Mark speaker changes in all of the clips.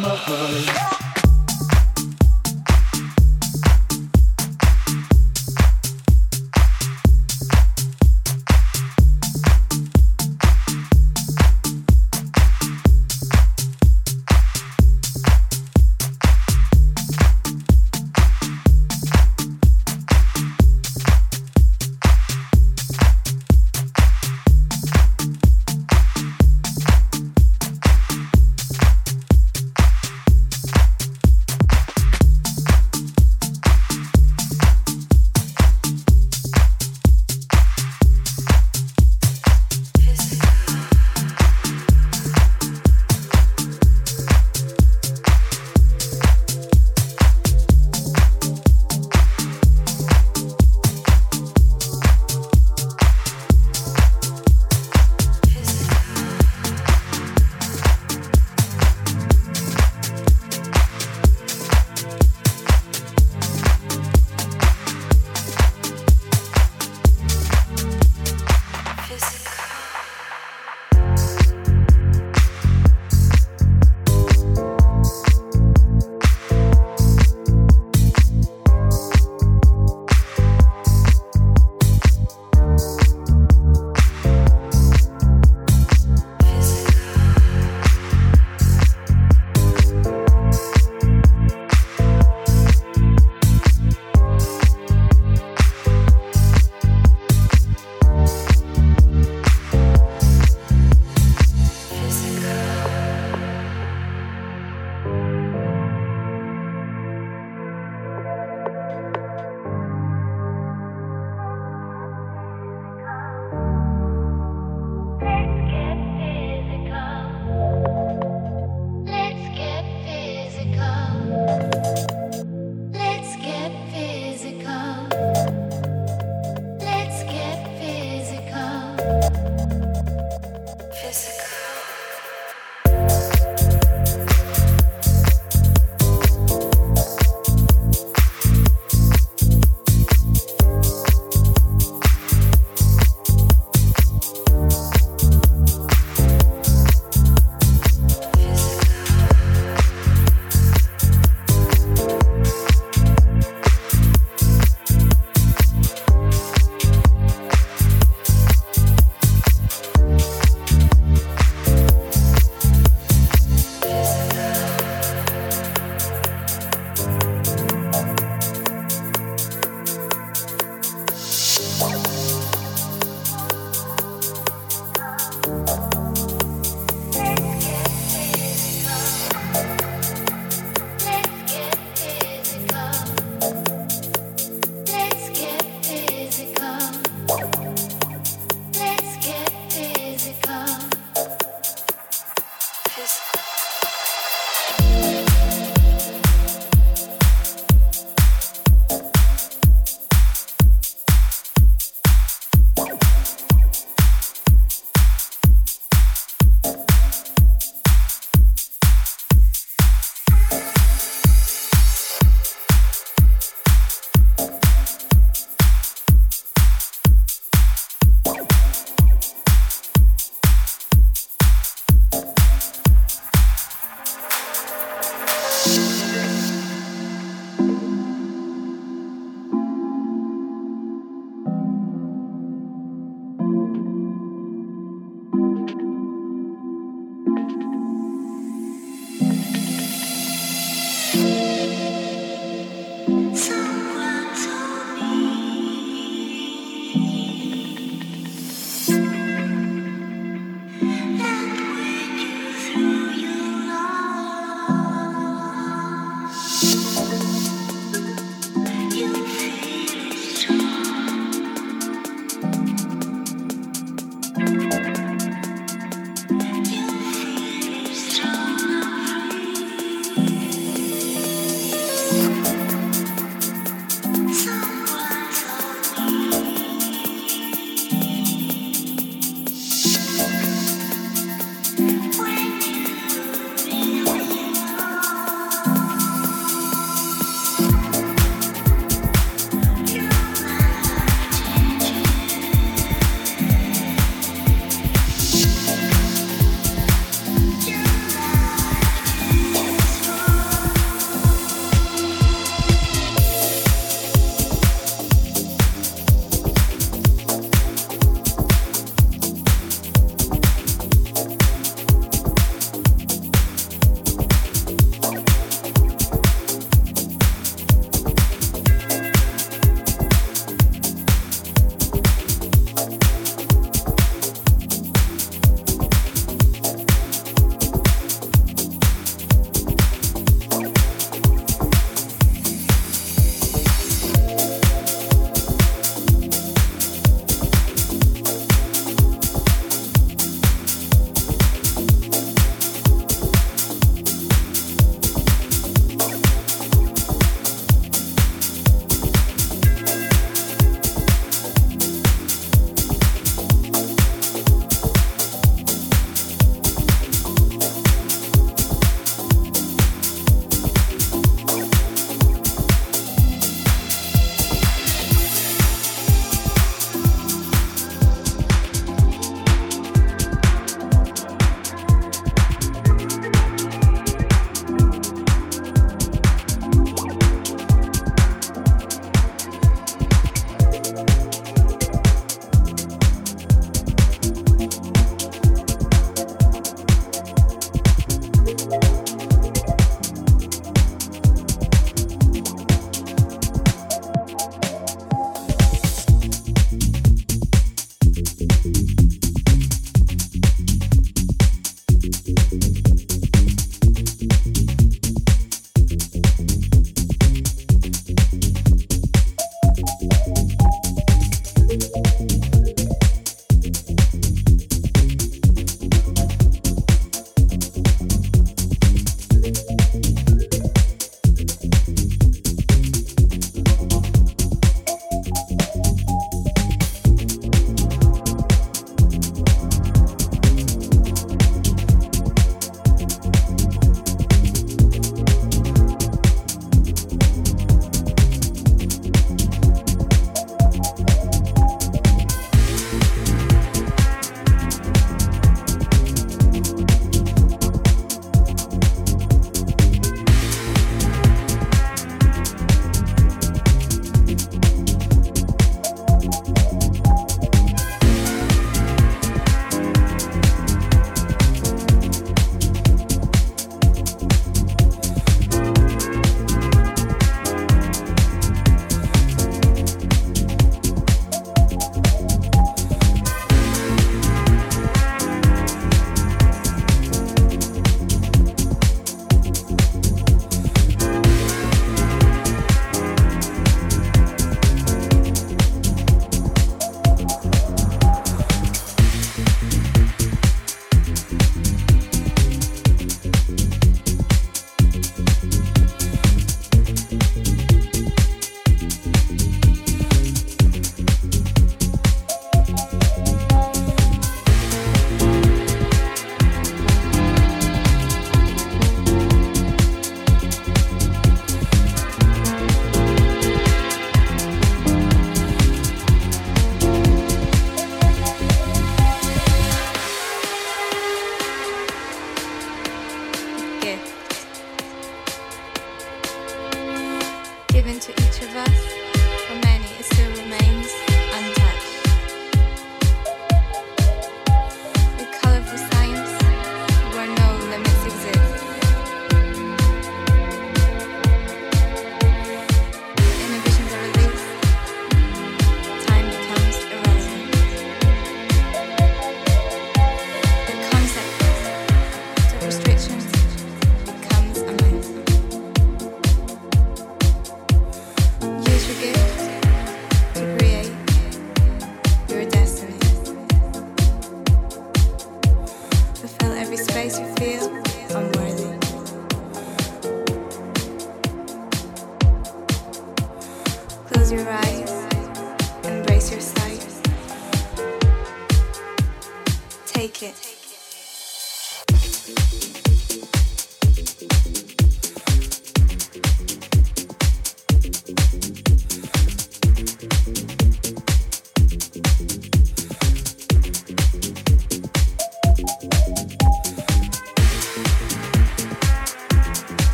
Speaker 1: my heart.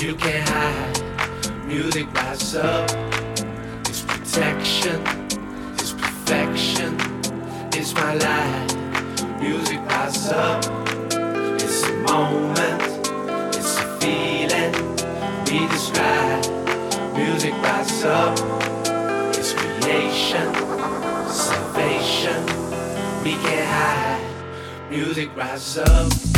Speaker 2: You can't hide. Music rises up. It's protection. It's perfection. It's my life. Music rises up. It's a moment. It's a feeling. We just ride. Music rises up. It's creation. Salvation. We can't hide. Music rises up.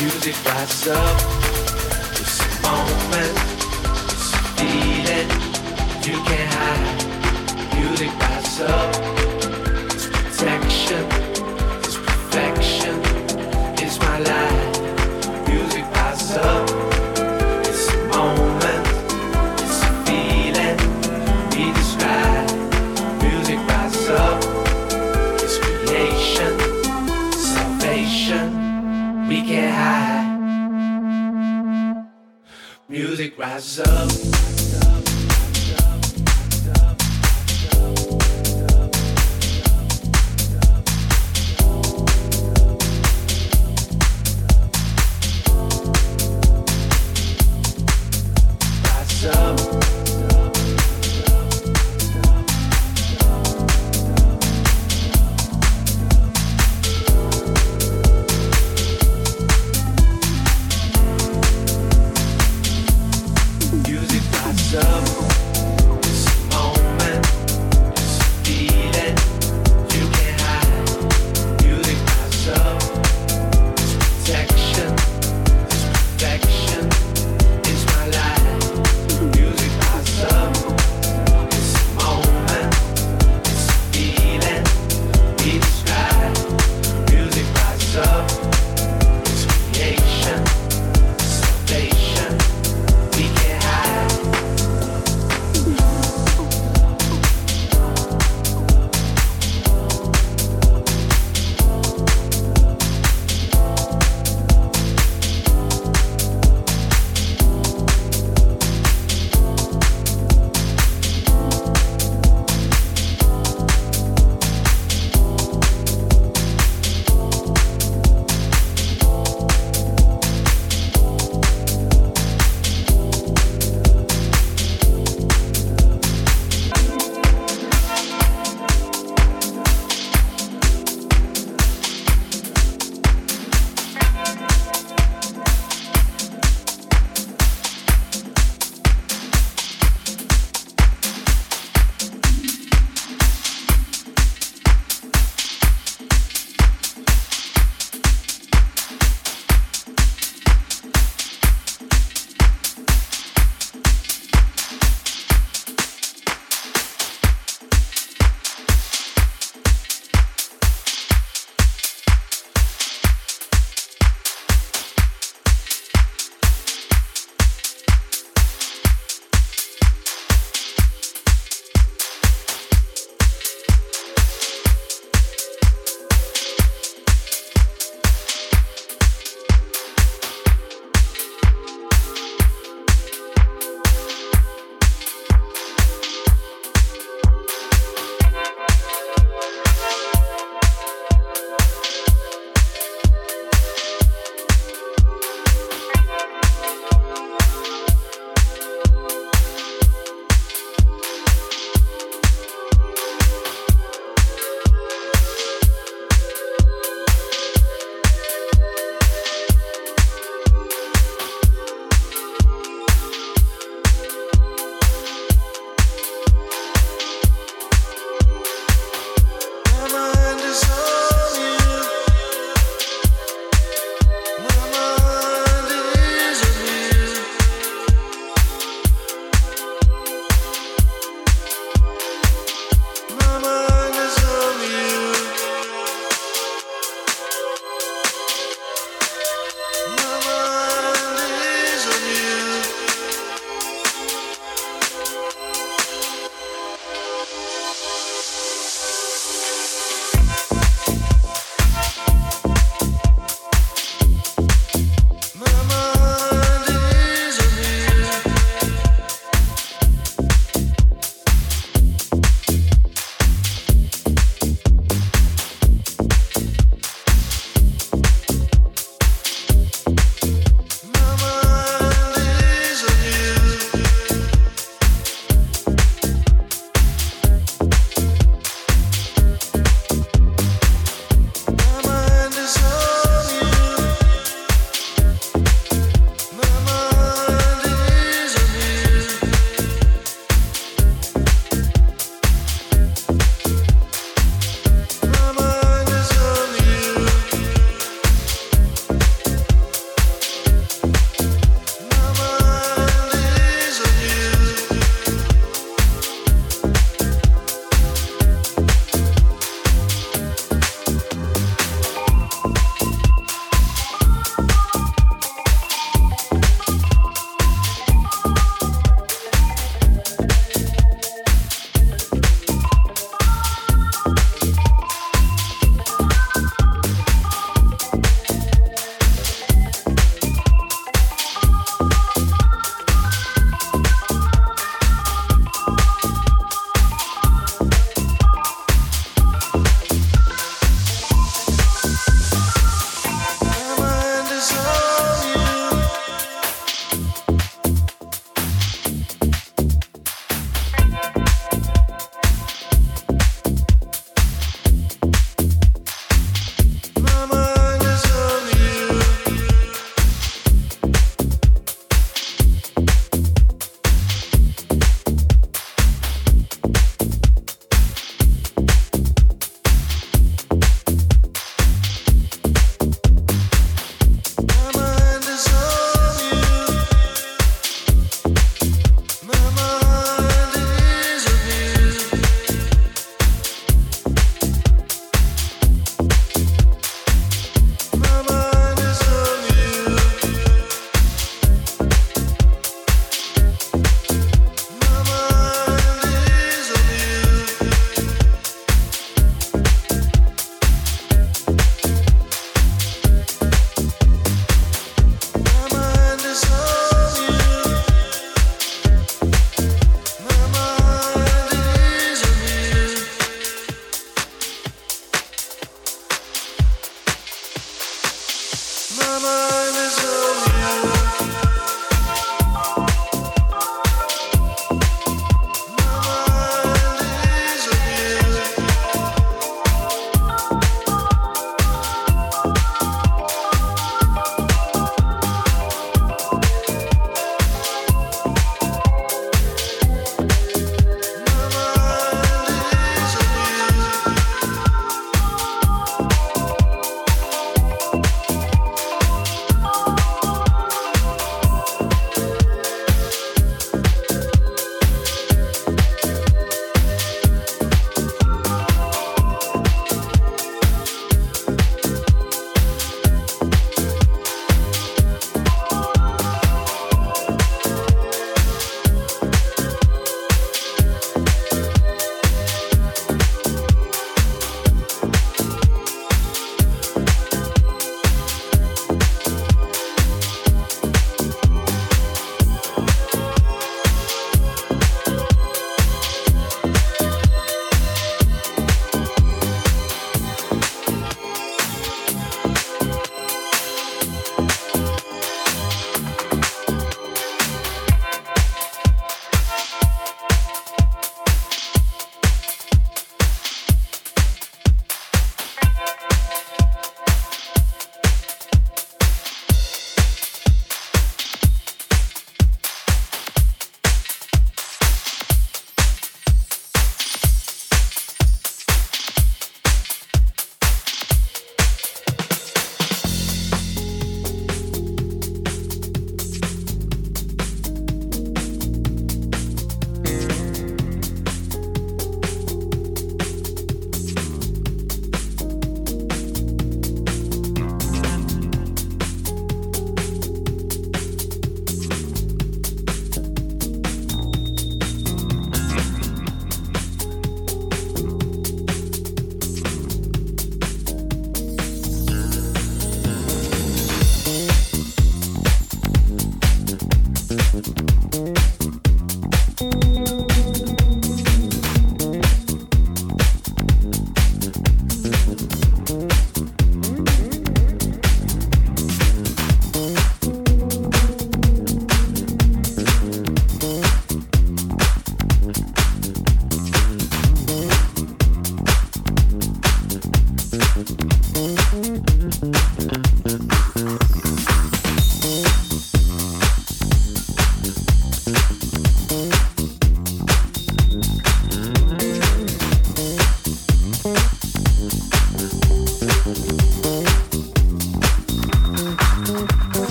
Speaker 2: music rises up. It's a moment, it's a feeling you can't hide. Music rises up. It's protection, it's perfection, it's my life. Music rises up. rise up.